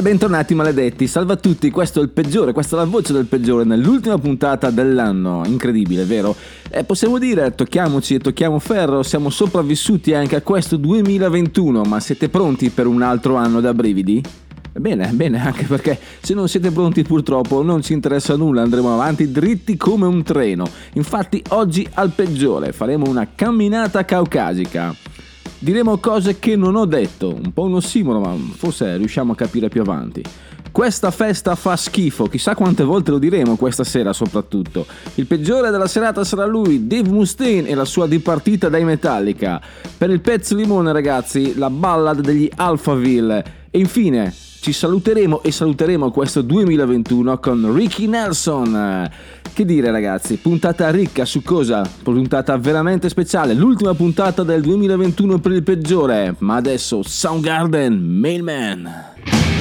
Bentornati maledetti, salve a tutti, questo è il peggiore, questa è la voce del peggiore nell'ultima puntata dell'anno, incredibile, vero? E possiamo dire, tocchiamoci e tocchiamo ferro, siamo sopravvissuti anche a questo 2021, ma siete pronti per un altro anno da brividi? Bene, bene, anche perché se non siete pronti purtroppo non ci interessa nulla, andremo avanti dritti come un treno. Infatti oggi al peggiore faremo una camminata caucasica. Diremo cose che non ho detto, un po' un ossimoro, ma forse riusciamo a capire più avanti. Questa festa fa schifo, chissà quante volte lo diremo questa sera soprattutto. Il peggiore della serata sarà lui, Dave Mustaine e la sua dipartita dai Metallica. Per il pezzo limone ragazzi, la ballad degli Alphaville. E infine ci saluteremo e saluteremo questo 2021 con Ricky Nelson. Che dire ragazzi, puntata ricca su cosa? Puntata veramente speciale, l'ultima puntata del 2021 per il peggiore. Ma adesso Soundgarden Mailman.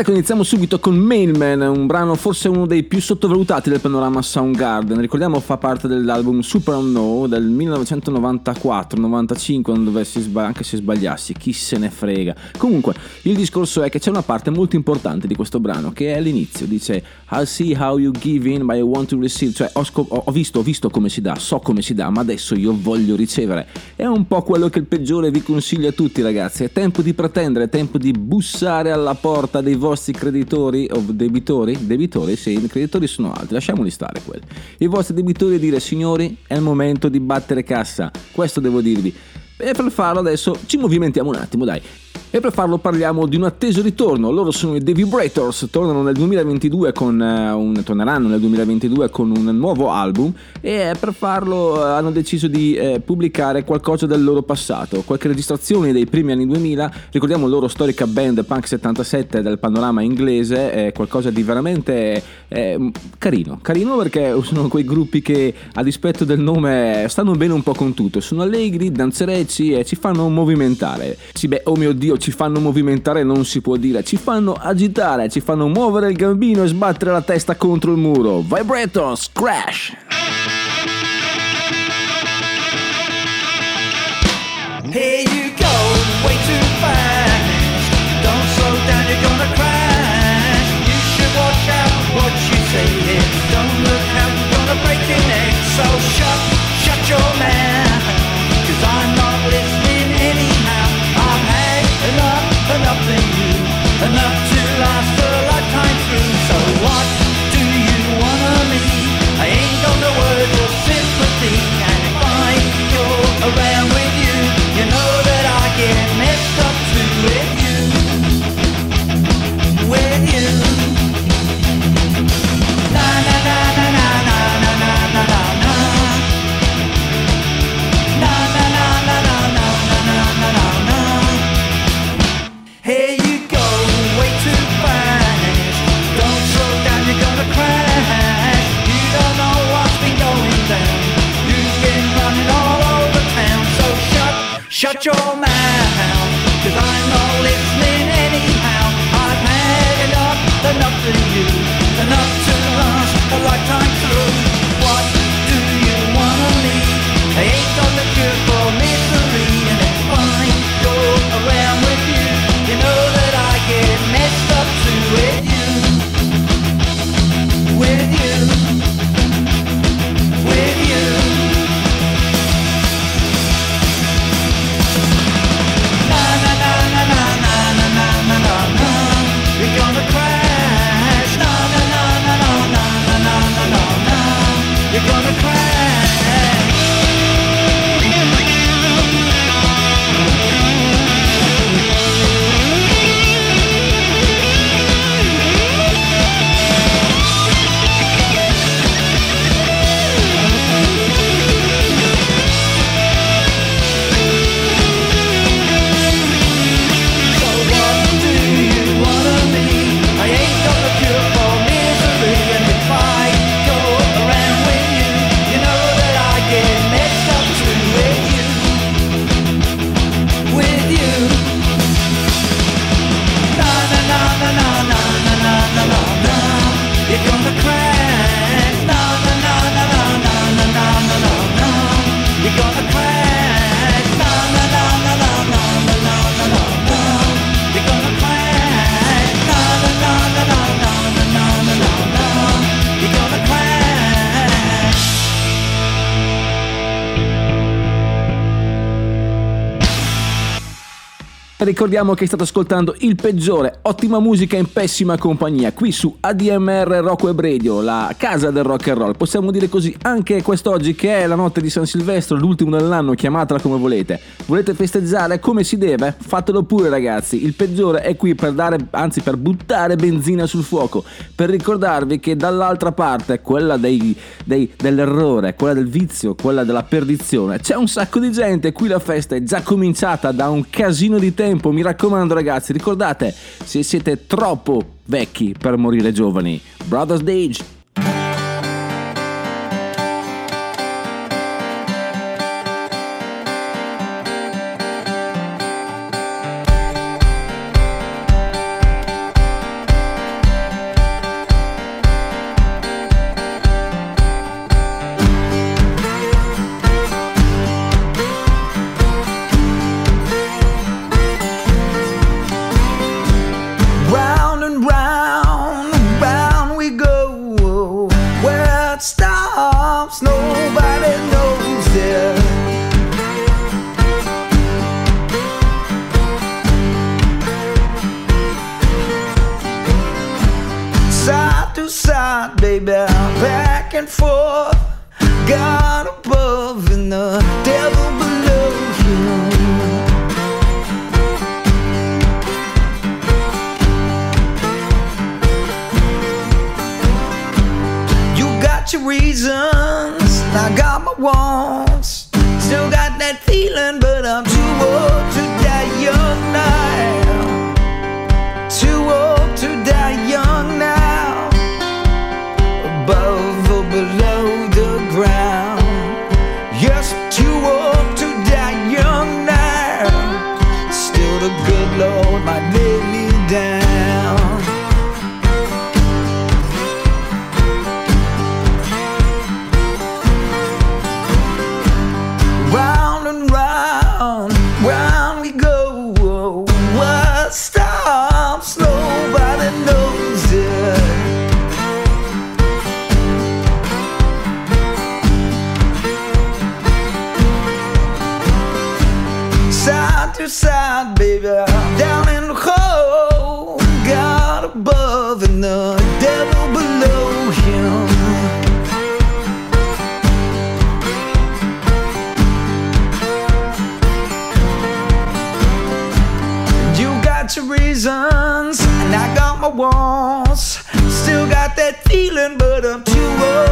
Ecco, iniziamo subito con Mailman, un brano forse uno dei più sottovalutati del panorama Soundgarden. Ricordiamo fa parte dell'album Super Unknown del 1994-95, non dovessi sba- anche se sbagliassi, chi se ne frega. Comunque, il discorso è che c'è una parte molto importante di questo brano che è all'inizio, dice I'll see how you give in, but I want to receive, cioè ho, scop- ho visto, ho visto come si dà, so come si dà, ma adesso io voglio ricevere. È un po' quello che il peggiore vi consiglia a tutti ragazzi, è tempo di pretendere, è tempo di bussare alla porta dei vostri creditori o debitori, debitori sì, i creditori sono altri, lasciamoli stare quelli. I vostri debitori e dire signori è il momento di battere cassa, questo devo dirvi. E per farlo adesso ci movimentiamo un attimo, dai. E per farlo parliamo di un atteso ritorno. Loro sono i The Vibrators, tornano nel 2022 con eh, un, torneranno nel 2022 con un nuovo album e per farlo eh, hanno deciso di eh, pubblicare qualcosa del loro passato, qualche registrazione dei primi anni 2000. Ricordiamo loro storica band Punk 77 del panorama inglese, è qualcosa di veramente eh, carino. Carino perché sono quei gruppi che a dispetto del nome stanno bene un po' con tutto, sono allegri, danzerecci e ci fanno movimentare. Sì, beh, oh mio dio, ci fanno movimentare non si può dire, ci fanno agitare, ci fanno muovere il gambino e sbattere la testa contro il muro. Vibrators, crash! Here Ricordiamo che state ascoltando il peggiore, ottima musica in pessima compagnia, qui su ADMR Rock Web Radio, la casa del rock and roll. Possiamo dire così anche quest'oggi che è la notte di San Silvestro, l'ultimo dell'anno, chiamatela come volete. Volete festeggiare come si deve? Fatelo pure ragazzi, il peggiore è qui per dare, anzi per buttare benzina sul fuoco, per ricordarvi che dall'altra parte, quella dei, dei- dell'errore, quella del vizio, quella della perdizione, c'è un sacco di gente, qui la festa è già cominciata da un casino di tempo, mi raccomando ragazzi, ricordate, se siete troppo vecchi per morire giovani, Brothers Dage. Your reasons, I got my wants. Still got that feeling, but I'm too old to but I'm too old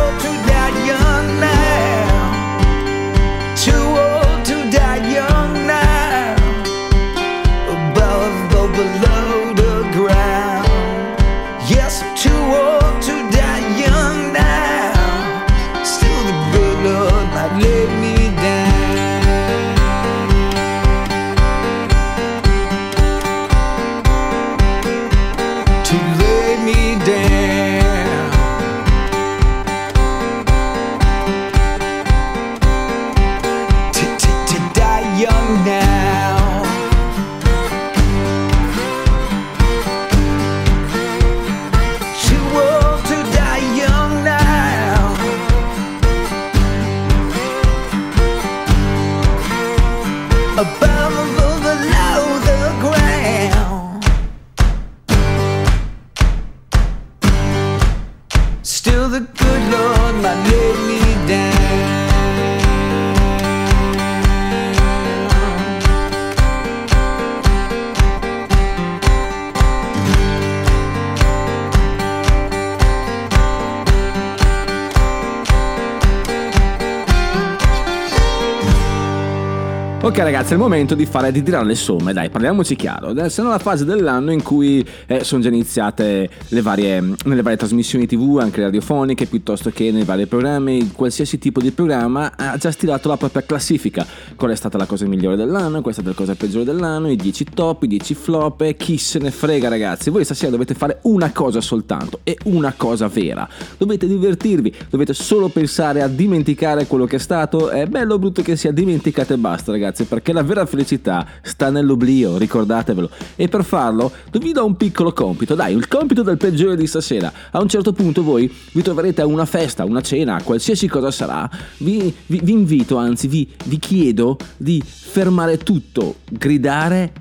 ragazzi, è il momento di fare di tirare le somme, dai, parliamoci chiaro. Adesso è nella fase dell'anno in cui eh, sono già iniziate le varie, nelle varie trasmissioni TV, anche radiofoniche, piuttosto che nei vari programmi, qualsiasi tipo di programma ha già stilato la propria classifica. Qual è stata la cosa migliore dell'anno, qual è la cosa peggiore dell'anno, i 10 top, i 10 flop, chi se ne frega ragazzi. Voi stasera dovete fare una cosa soltanto, e una cosa vera. Dovete divertirvi, dovete solo pensare a dimenticare quello che è stato. È bello o brutto che sia dimenticate e basta ragazzi, perché la vera felicità sta nell'oblio, ricordatevelo. E per farlo vi do un piccolo compito, dai, il compito del peggiore di stasera. A un certo punto voi vi troverete a una festa, una cena, qualsiasi cosa sarà. Vi, vi- vi invito, anzi vi, vi chiedo di fermare tutto, gridare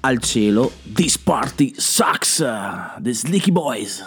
al cielo This party sucks, the Slicky Boys.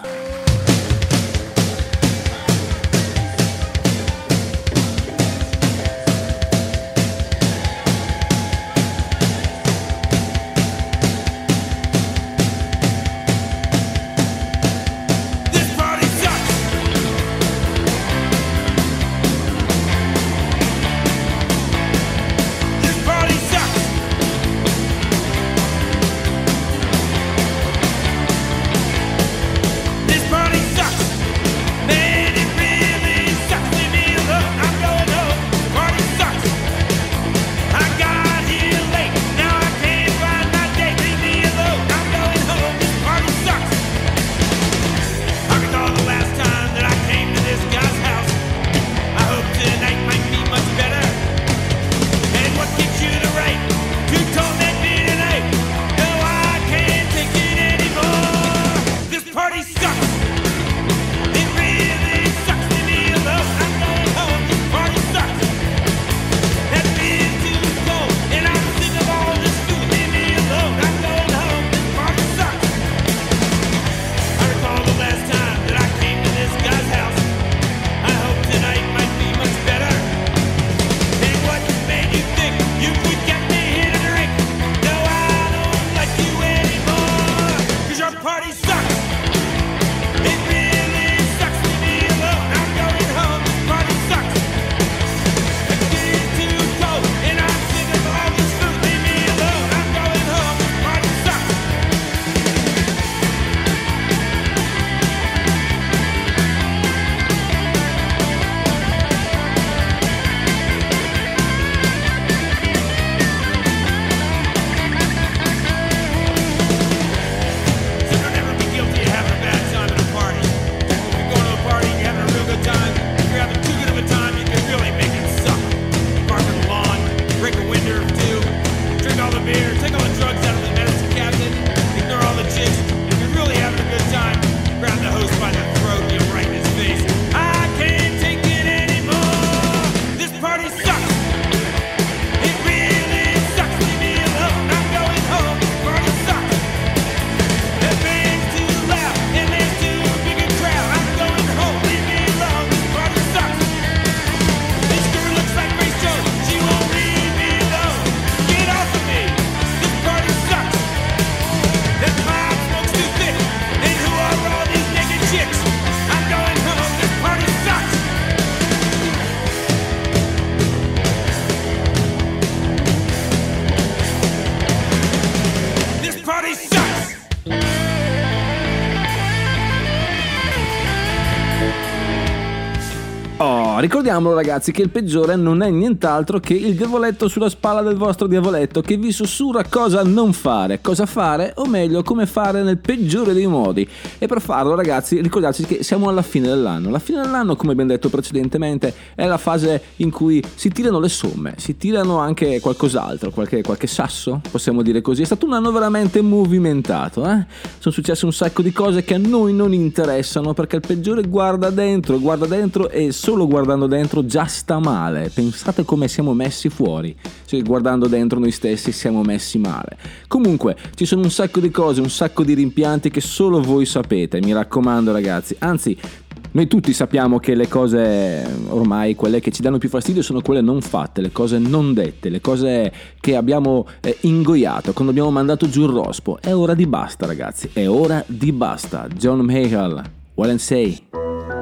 Ricordiamolo ragazzi che il peggiore non è nient'altro che il diavoletto sulla spalla del vostro diavoletto che vi sussurra cosa non fare, cosa fare o meglio come fare nel peggiore dei modi. E per farlo ragazzi ricordarci che siamo alla fine dell'anno. La fine dell'anno come abbiamo detto precedentemente è la fase in cui si tirano le somme, si tirano anche qualcos'altro, qualche, qualche sasso, possiamo dire così. È stato un anno veramente movimentato, eh? Sono successe un sacco di cose che a noi non interessano perché il peggiore guarda dentro, guarda dentro e solo guardando dentro già sta male. Pensate come siamo messi fuori. Cioè, guardando dentro noi stessi siamo messi male. Comunque, ci sono un sacco di cose, un sacco di rimpianti che solo voi sapete, mi raccomando ragazzi. Anzi, noi tutti sappiamo che le cose ormai, quelle che ci danno più fastidio, sono quelle non fatte, le cose non dette, le cose che abbiamo eh, ingoiato, quando abbiamo mandato giù il rospo. È ora di basta, ragazzi, è ora di basta. John Mayhall, Well and Say.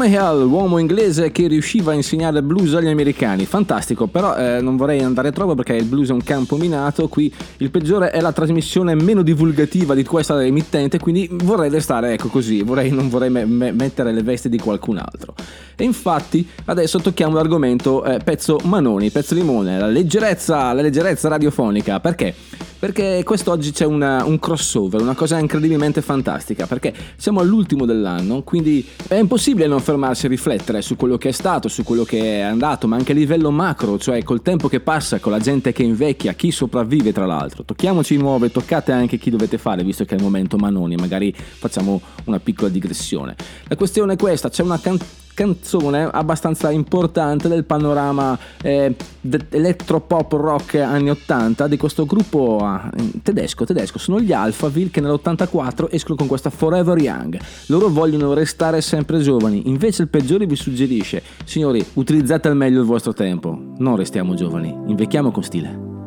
Mayall, l'uomo inglese che riusciva a insegnare blues agli americani. Fantastico, però eh, non vorrei andare troppo perché il blues è un campo minato. Qui il peggiore è la trasmissione meno divulgativa di questa emittente, quindi vorrei restare ecco così, vorrei, non vorrei me- me- mettere le vesti di qualcun altro. E infatti adesso tocchiamo l'argomento eh, pezzo Manoni, pezzo limone, la leggerezza, la leggerezza radiofonica. Perché? Perché quest'oggi c'è una- un crossover, una cosa incredibilmente fantastica, perché siamo all'ultimo dell'anno, quindi è impossibile non fermarsi a riflettere su quello che è stato, su quello che è andato, ma anche a livello macro, cioè col tempo che passa, con la gente che invecchia, chi sopravvive tra l'altro. Tocchiamoci di nuovo e toccate anche chi dovete fare, visto che è il momento Manoni, magari facciamo una piccola digressione. La questione è questa, c'è una can- canzone abbastanza importante del panorama eh, de- elettropop rock anni 80 di questo gruppo ah, tedesco, tedesco, sono gli Alphaville che nell'84 escono con questa Forever Young. Loro vogliono restare sempre giovani, invece il peggiore vi suggerisce, signori, utilizzate al meglio il vostro tempo, non restiamo giovani, invecchiamo con stile.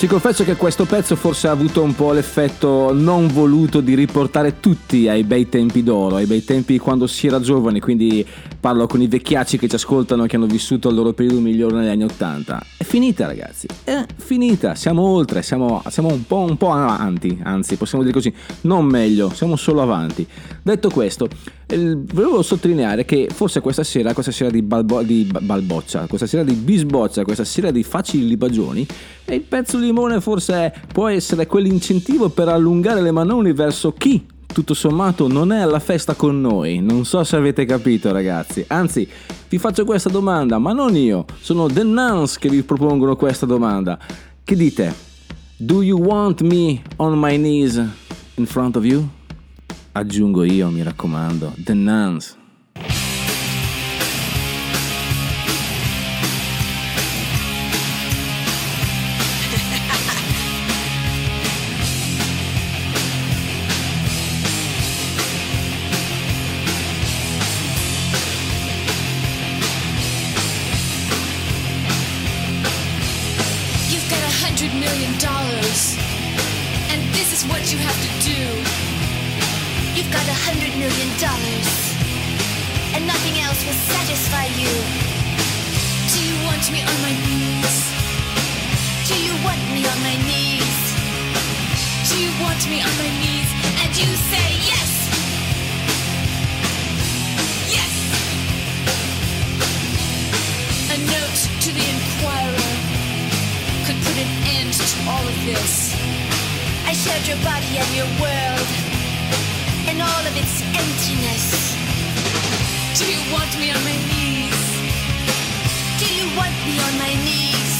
Ci confesso che questo pezzo forse ha avuto un po' l'effetto non voluto di riportare tutti ai bei tempi d'oro, ai bei tempi quando si era giovani, quindi parlo con i vecchiacci che ci ascoltano che hanno vissuto il loro periodo migliore negli anni Ottanta. È finita ragazzi, è finita, siamo oltre, siamo, siamo un, po', un po' avanti, anzi possiamo dire così, non meglio, siamo solo avanti. Detto questo, volevo sottolineare che forse questa sera, questa sera di, balbo- di ba- balboccia, questa sera di bisboccia, questa sera di facili libagioni, e il pezzo di limone forse può essere quell'incentivo per allungare le manoni verso chi tutto sommato non è alla festa con noi. Non so se avete capito, ragazzi. Anzi, vi faccio questa domanda, ma non io, sono The Nuns che vi propongono questa domanda. Che dite? Do you want me on my knees in front of you? Aggiungo io, mi raccomando, The Nuns. You have to do. You've got a hundred million dollars, and nothing else will satisfy you. Do you want me on my knees? Do you want me on my knees? Do you want me on my knees? And you say yes. Yes. A note to the Inquirer could put an end to all of this. I shared your body and your world, and all of its emptiness. Do you want me on my knees? Do you want me on my knees?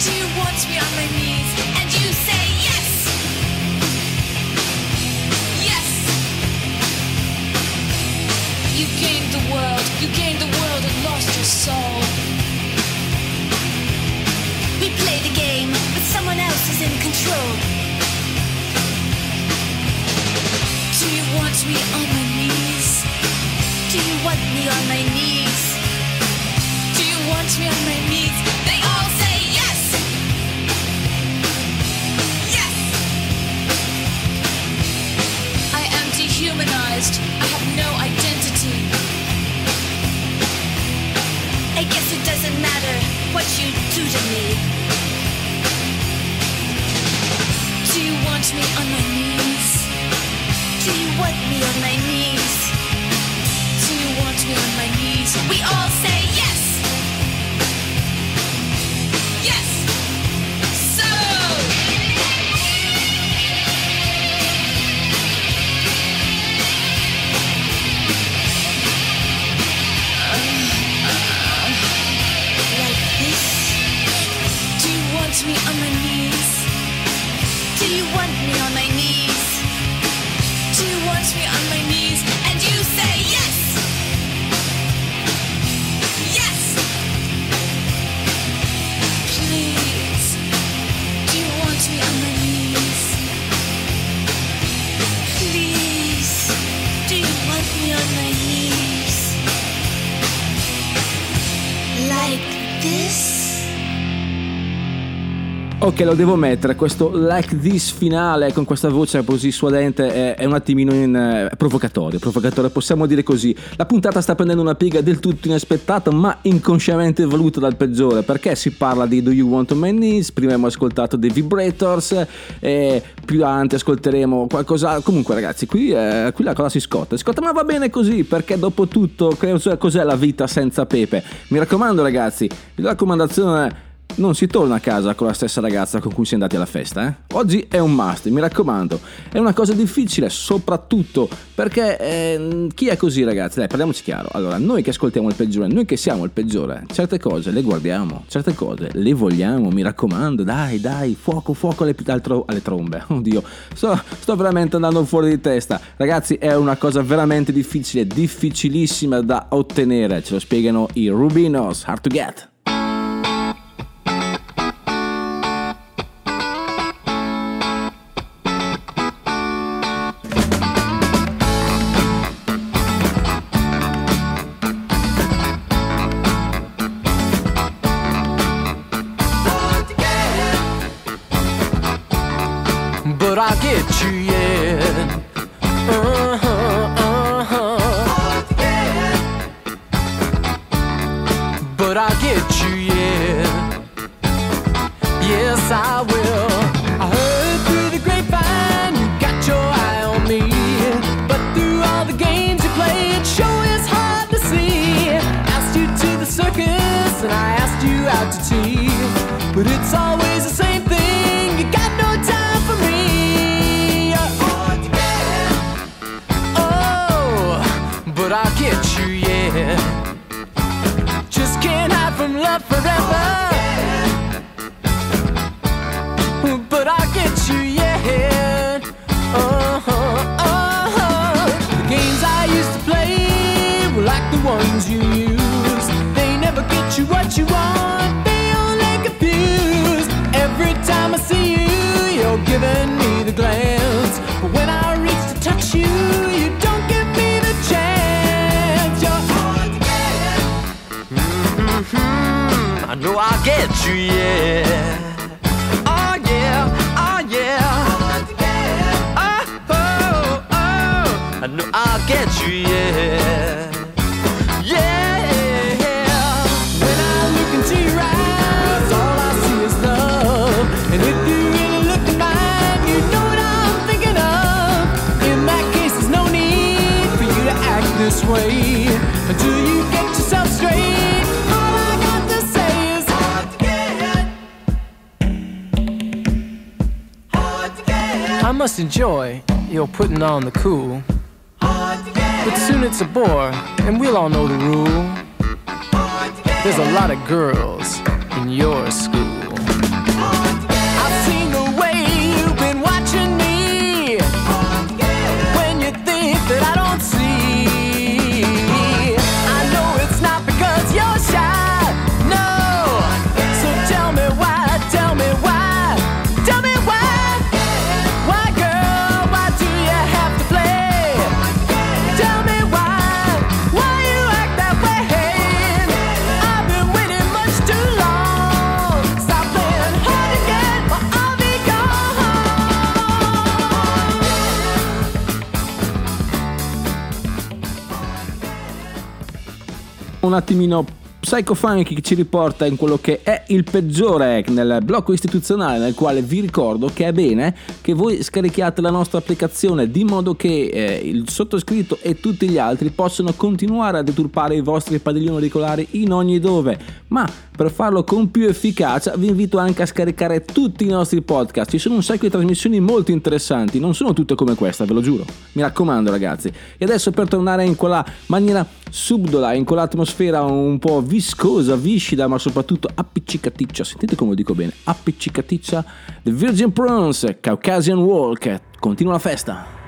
Do you want me on my knees? And you say yes. Yes. You gained the world. You gained the world and lost your soul. We play the game, but someone else is in control. Want me on my knees? Do you want me on my knees? Do you want me on my knees? They all say yes. Yes. I am dehumanized. I have no identity. I guess it doesn't matter what you do to me. Do you want me on my knees? Want me on my knees? Do you want me on my knees? We all say Ok, lo devo mettere, questo like this finale con questa voce così suadente è, è un attimino in, eh, provocatorio, provocatorio, possiamo dire così. La puntata sta prendendo una piega del tutto inaspettata ma inconsciamente voluta dal peggiore perché si parla di Do You Want My Knees, prima abbiamo ascoltato The Vibrators e più avanti ascolteremo qualcosa... Comunque ragazzi, qui, eh, qui la cosa si scotta, si scotta ma va bene così perché dopo tutto cos'è la vita senza Pepe? Mi raccomando ragazzi, la raccomandazione. Non si torna a casa con la stessa ragazza con cui si è andati alla festa, eh? Oggi è un must, mi raccomando. È una cosa difficile, soprattutto perché eh, chi è così, ragazzi? Dai, parliamoci chiaro. Allora, noi che ascoltiamo il peggiore, noi che siamo il peggiore, certe cose le guardiamo, certe cose le vogliamo, mi raccomando. Dai, dai, fuoco, fuoco alle, al tro- alle trombe. Oddio, sto, sto veramente andando fuori di testa. Ragazzi, è una cosa veramente difficile, difficilissima da ottenere. Ce lo spiegano i Rubinos. Hard to get. Get you, I must enjoy your putting on the cool. But soon it's a bore, and we'll all know the rule. There's a lot of girls in your school. Un attimino Psycho Funky che ci riporta in quello che è il peggiore nel blocco istituzionale nel quale vi ricordo che è bene che voi scarichiate la nostra applicazione di modo che eh, il sottoscritto e tutti gli altri possano continuare a deturpare i vostri padiglioni auricolari in ogni dove. Ma per farlo con più efficacia vi invito anche a scaricare tutti i nostri podcast. Ci sono un sacco di trasmissioni molto interessanti non sono tutte come questa ve lo giuro. Mi raccomando ragazzi. E adesso per tornare in quella maniera subdola in quell'atmosfera un po' viscosa, viscida, ma soprattutto appiccicaticcia. Sentite come lo dico bene: appiccicaticcia. The Virgin Prawns, Caucasian Walk. Continua la festa.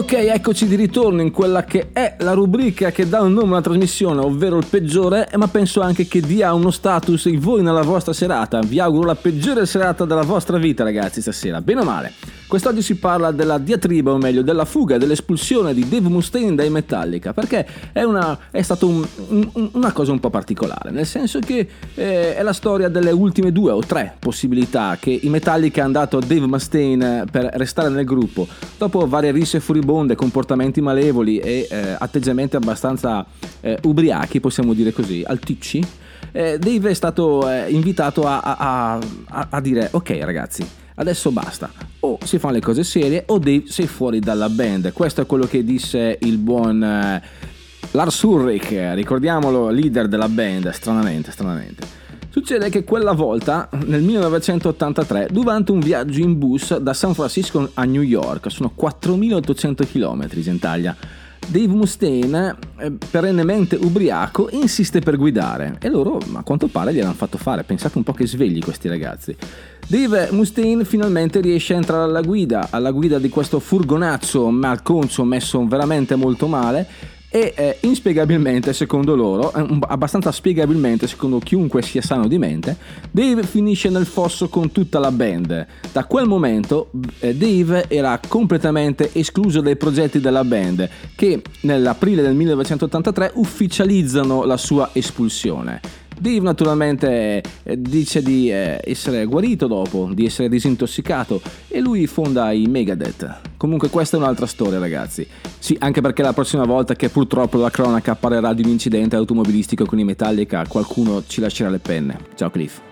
Ok, eccoci di ritorno in quella che è la rubrica che dà un nome alla trasmissione, ovvero il peggiore, ma penso anche che dia uno status in voi nella vostra serata. Vi auguro la peggiore serata della vostra vita, ragazzi, stasera, bene o male. Quest'oggi si parla della diatriba, o meglio, della fuga, dell'espulsione di Dave Mustaine dai Metallica, perché è, una, è stata un- un- una cosa un po' particolare, nel senso che eh, è la storia delle ultime due o tre possibilità che i Metallica hanno dato a Dave Mustaine per restare nel gruppo, dopo varie risse furibonde, comportamenti malevoli e eh, atteggiamenti abbastanza eh, ubriachi, possiamo dire così, alticci. eh, Dave è stato eh, invitato a, a- a- a dire ok ragazzi, adesso basta, o si fanno le cose serie o Dave sei fuori dalla band. Questo è quello che disse il buon eh, Lars Ulrich, ricordiamolo, leader della band, stranamente, stranamente. Succede che quella volta, nel 1983, durante un viaggio in bus da San Francisco a New York, sono 4800 km in Italia, Dave Mustaine, eh, perennemente ubriaco, insiste per guidare. E loro a quanto pare gliel'hanno fatto fare, pensate un po' che svegli questi ragazzi. Dave Mustaine finalmente riesce a entrare alla guida, alla guida di questo furgonazzo malconcio messo veramente molto male e eh, inspiegabilmente, secondo loro, eh, abbastanza spiegabilmente, secondo chiunque sia sano di mente, Dave finisce nel fosso con tutta la band. Da quel momento eh, Dave era completamente escluso dai progetti della band, che nell'aprile del 1983 ufficializzano la sua espulsione. Dave naturalmente eh, dice di eh, essere guarito dopo, di essere disintossicato e lui fonda i Megadeth. Comunque questa è un'altra storia ragazzi. Sì, anche perché la prossima volta che purtroppo la cronaca apparerà di un incidente automobilistico con i Metallica qualcuno ci lascerà le penne. Ciao Cliff.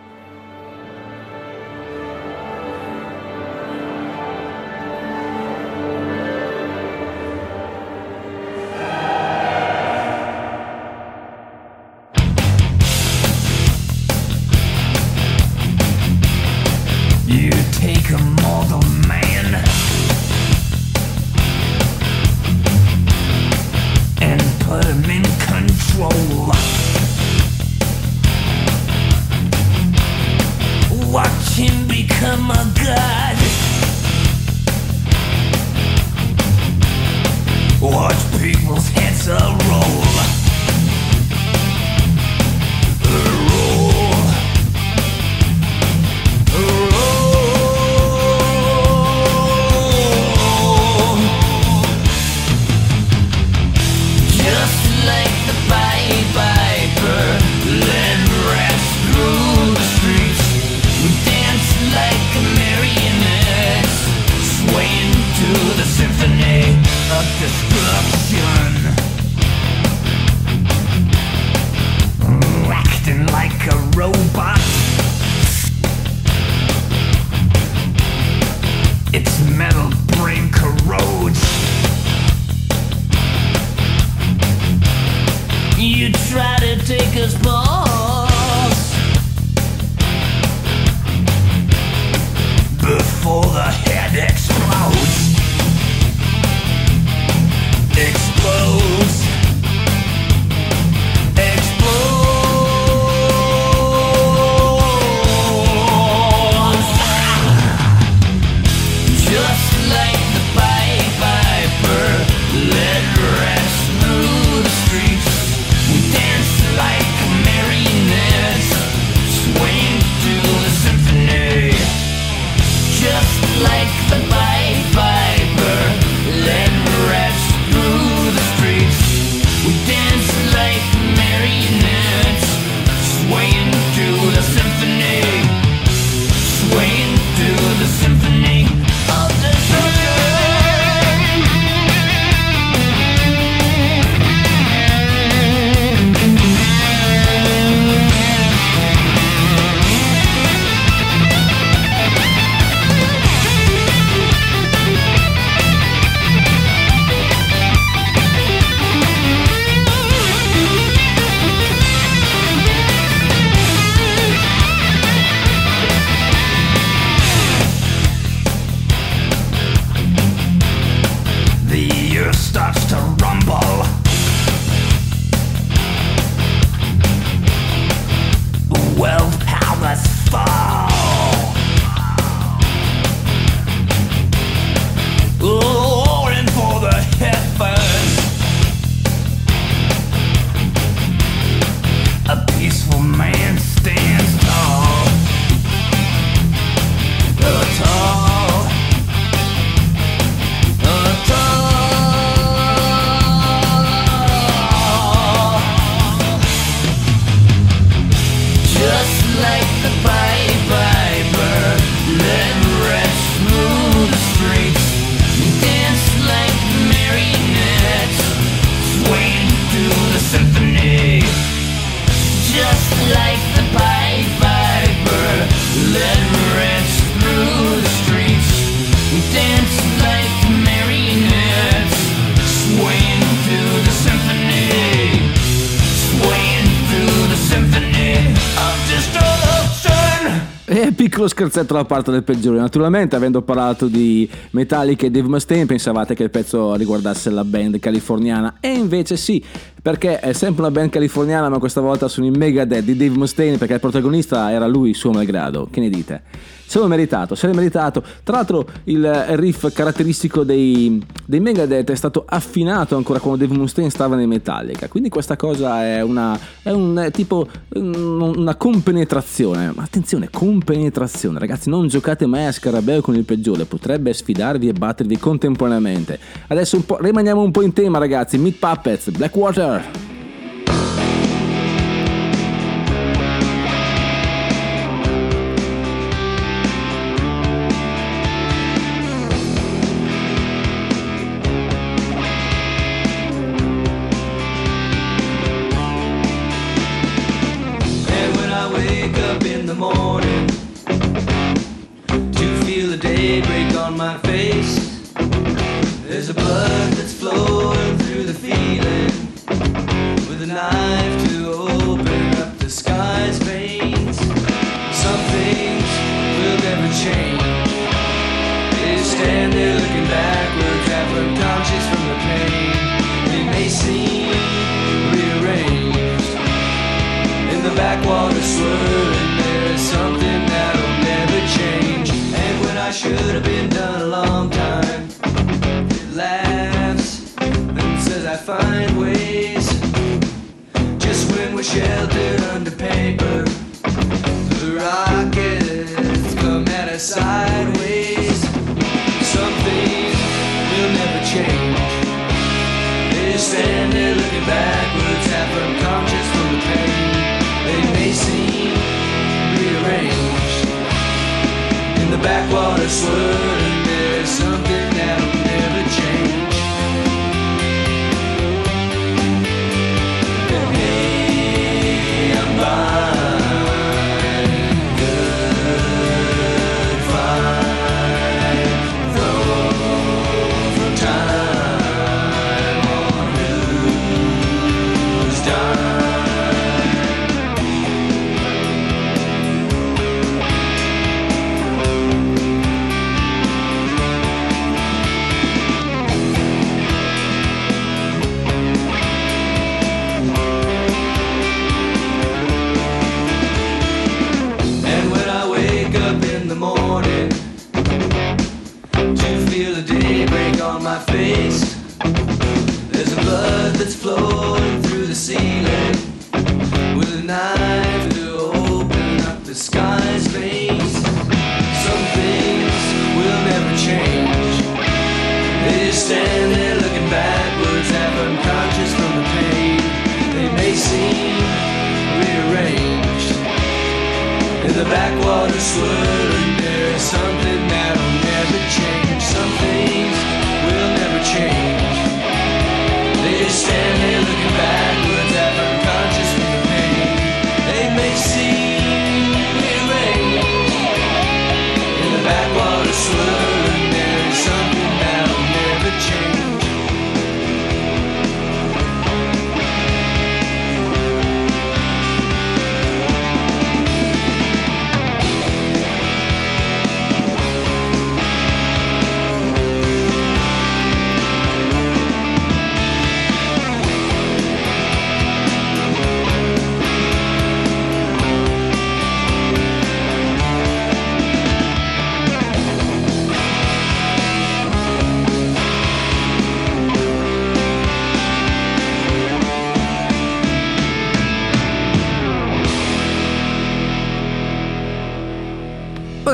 Piccolo scherzetto da parte del peggiore. Naturalmente, avendo parlato di Metallica e Dave Mustaine, pensavate che il pezzo riguardasse la band californiana. E invece sì, perché è sempre una band californiana, ma questa volta sono i Megadeth di Dave Mustaine, perché il protagonista era lui, suo malgrado. Che ne dite? Se l'è meritato, se l'è meritato. Tra l'altro il riff caratteristico dei, dei Megadeth è stato affinato ancora quando Dave Mustaine stava nei Metallica, quindi questa cosa è una è un è tipo una compenetrazione. Ma attenzione, compenetrazione, ragazzi, non giocate mai a scarabeo con il peggiore, potrebbe sfidarvi e battervi contemporaneamente. Adesso un rimaniamo un po' in tema, ragazzi. Meat Puppets, Blackwater.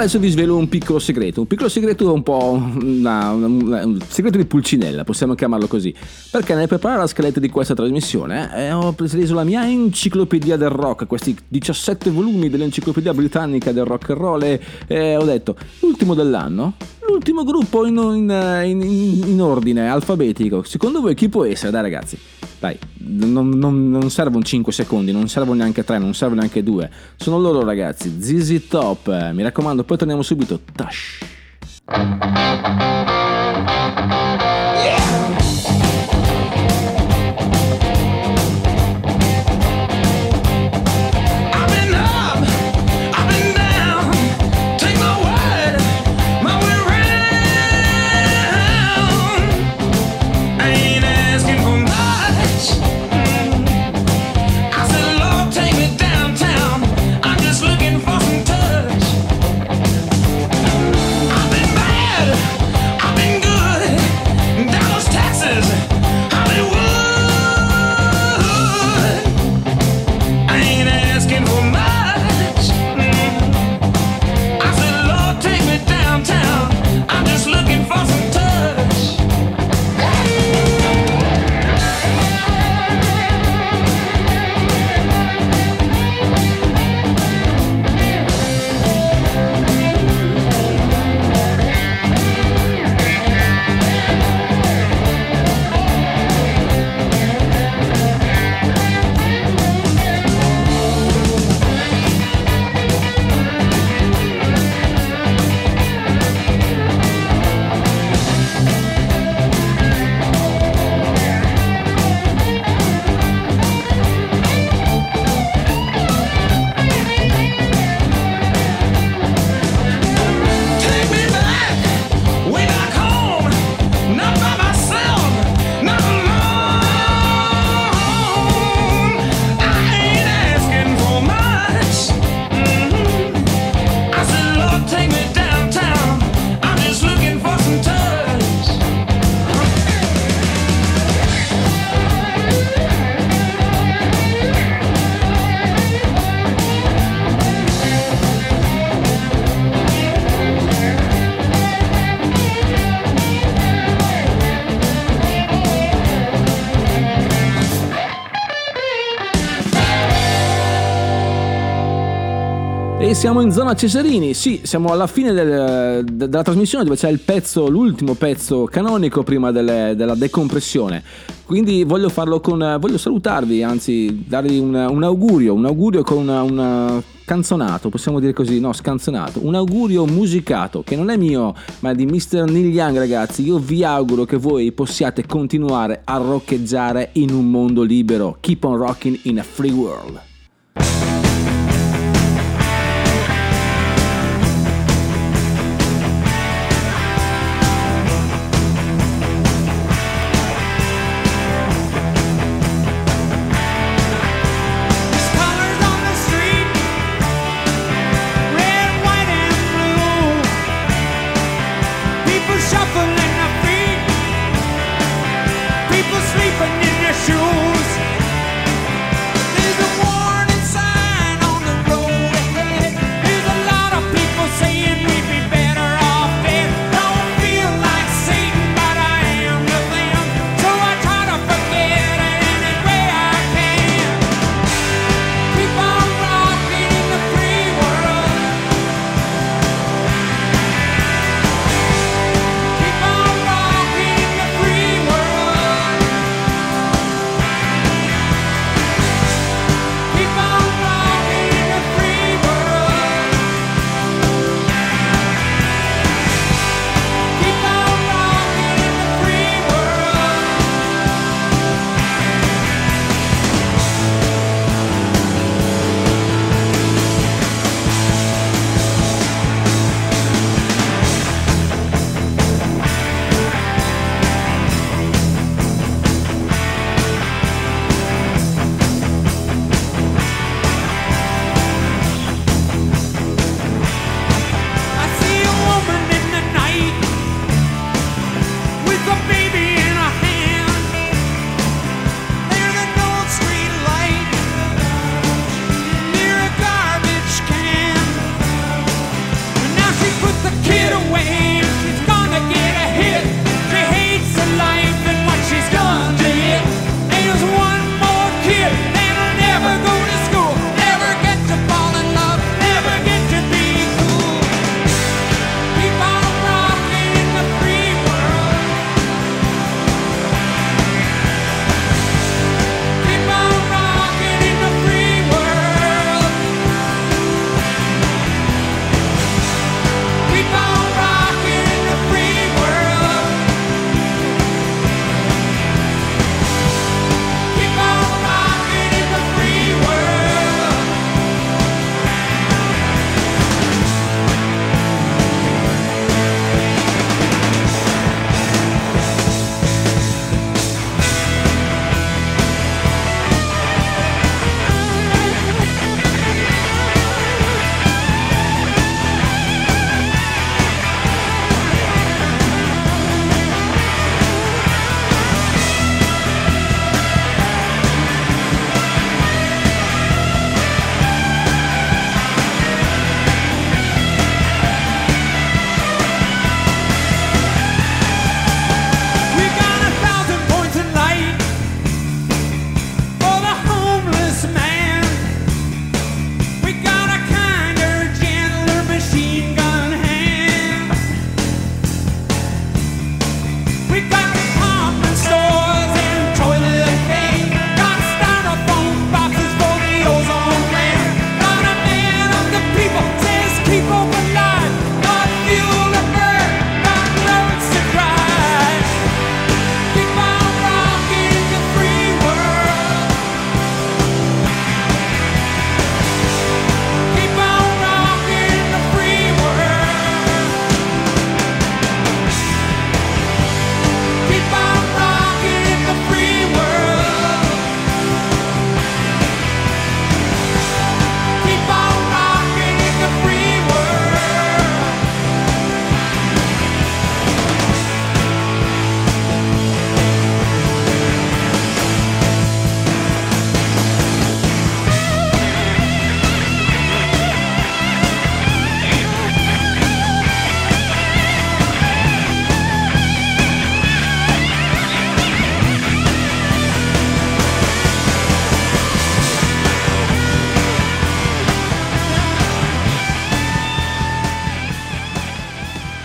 Adesso vi svelo un piccolo segreto, un piccolo segreto un po' una- una- un segreto di pulcinella, possiamo chiamarlo così, perché nel preparare la scaletta di questa trasmissione eh, ho preso la mia enciclopedia del rock, questi 17 volumi dell'enciclopedia britannica del rock and roll e eh, ho detto, l'ultimo dell'anno, l'ultimo gruppo in, in- in- in ordine alfabetico, secondo voi chi può essere? Dai ragazzi, dai, non, non- non servono 5 secondi, non servono neanche 3, non servono neanche 2. Sono loro ragazzi, ZZ Top. Mi raccomando, poi torniamo subito. Tash. Siamo in zona Cesarini, sì, siamo alla fine del- de- della trasmissione dove c'è il pezzo, l'ultimo pezzo canonico prima delle- della decompressione. Quindi voglio farlo con. voglio salutarvi, anzi, darvi un, un augurio, un augurio con una, una canzonato, possiamo dire così, no, scanzonato, un augurio musicato che non è mio, ma è di Mr. Neil Young, ragazzi. Io vi auguro che voi possiate continuare a roccheggiare in un mondo libero. Keep on rocking in a free world.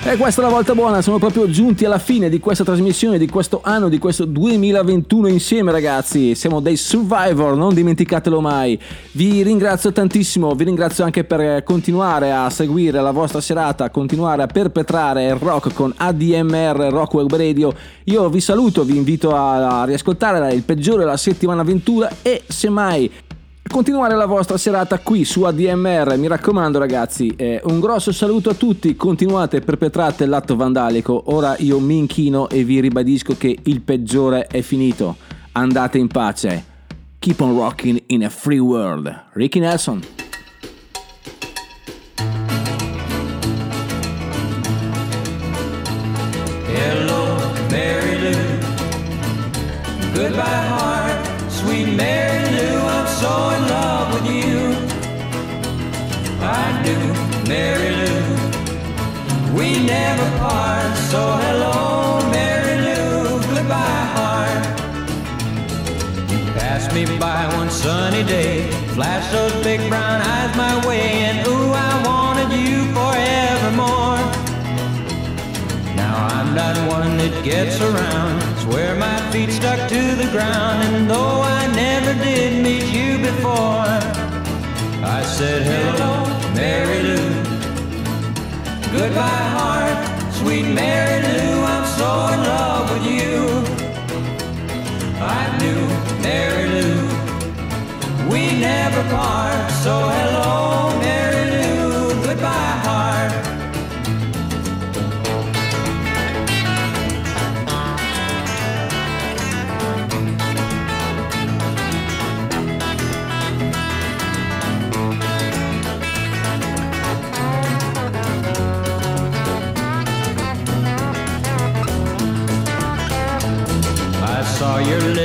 E questa è la volta buona, siamo proprio giunti alla fine di questa trasmissione, di questo anno, di questo 2021 insieme ragazzi. Siamo dei Survivor, non dimenticatelo mai. Vi ringrazio tantissimo, vi ringrazio anche per continuare a seguire la vostra serata, continuare a perpetrare il rock con ADMR Rock Web Radio. Io vi saluto, vi invito a riascoltare il peggiore della settimana avventura e semmai continuare la vostra serata qui su ADMR. Mi raccomando, ragazzi, eh, un grosso saluto a tutti. Continuate perpetrate l'atto vandalico. Ora io mi inchino e vi ribadisco che il peggiore è finito. Andate in pace. Keep on rocking in a free world. Ricky Nelson. Hello, Mary Lou. Goodbye, so in love with you. I do, Mary Lou. We never part. So hello, Mary Lou. Goodbye, heart. You passed me by one sunny day, flashed those big brown eyes my way, and ooh, I wanted you forevermore. Now I'm not one that gets around. Swear my feet stuck to the ground, and though I never did meet you before, I said hello, Mary Lou. Goodbye, heart, sweet Mary Lou. I'm so in love with you. I knew Mary Lou. We never part. So hello,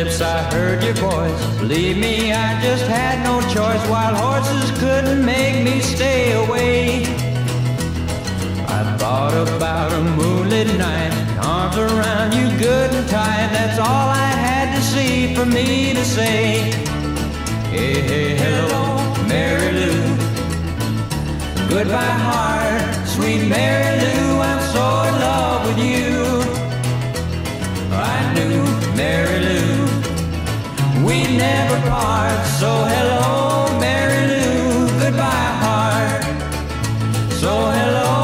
lips, I heard your voice. Believe me, I just had no choice. Wild horses couldn't make me stay away. I thought about a moonlit night, arms around you good and tight. That's all I had to see for me to say. Hey, hey, hello, Mary Lou. Goodbye, heart, sweet Mary Lou. I'm so in love with you. I knew Mary Lou. We never part, so hello, Mary Lou, goodbye heart. So hello.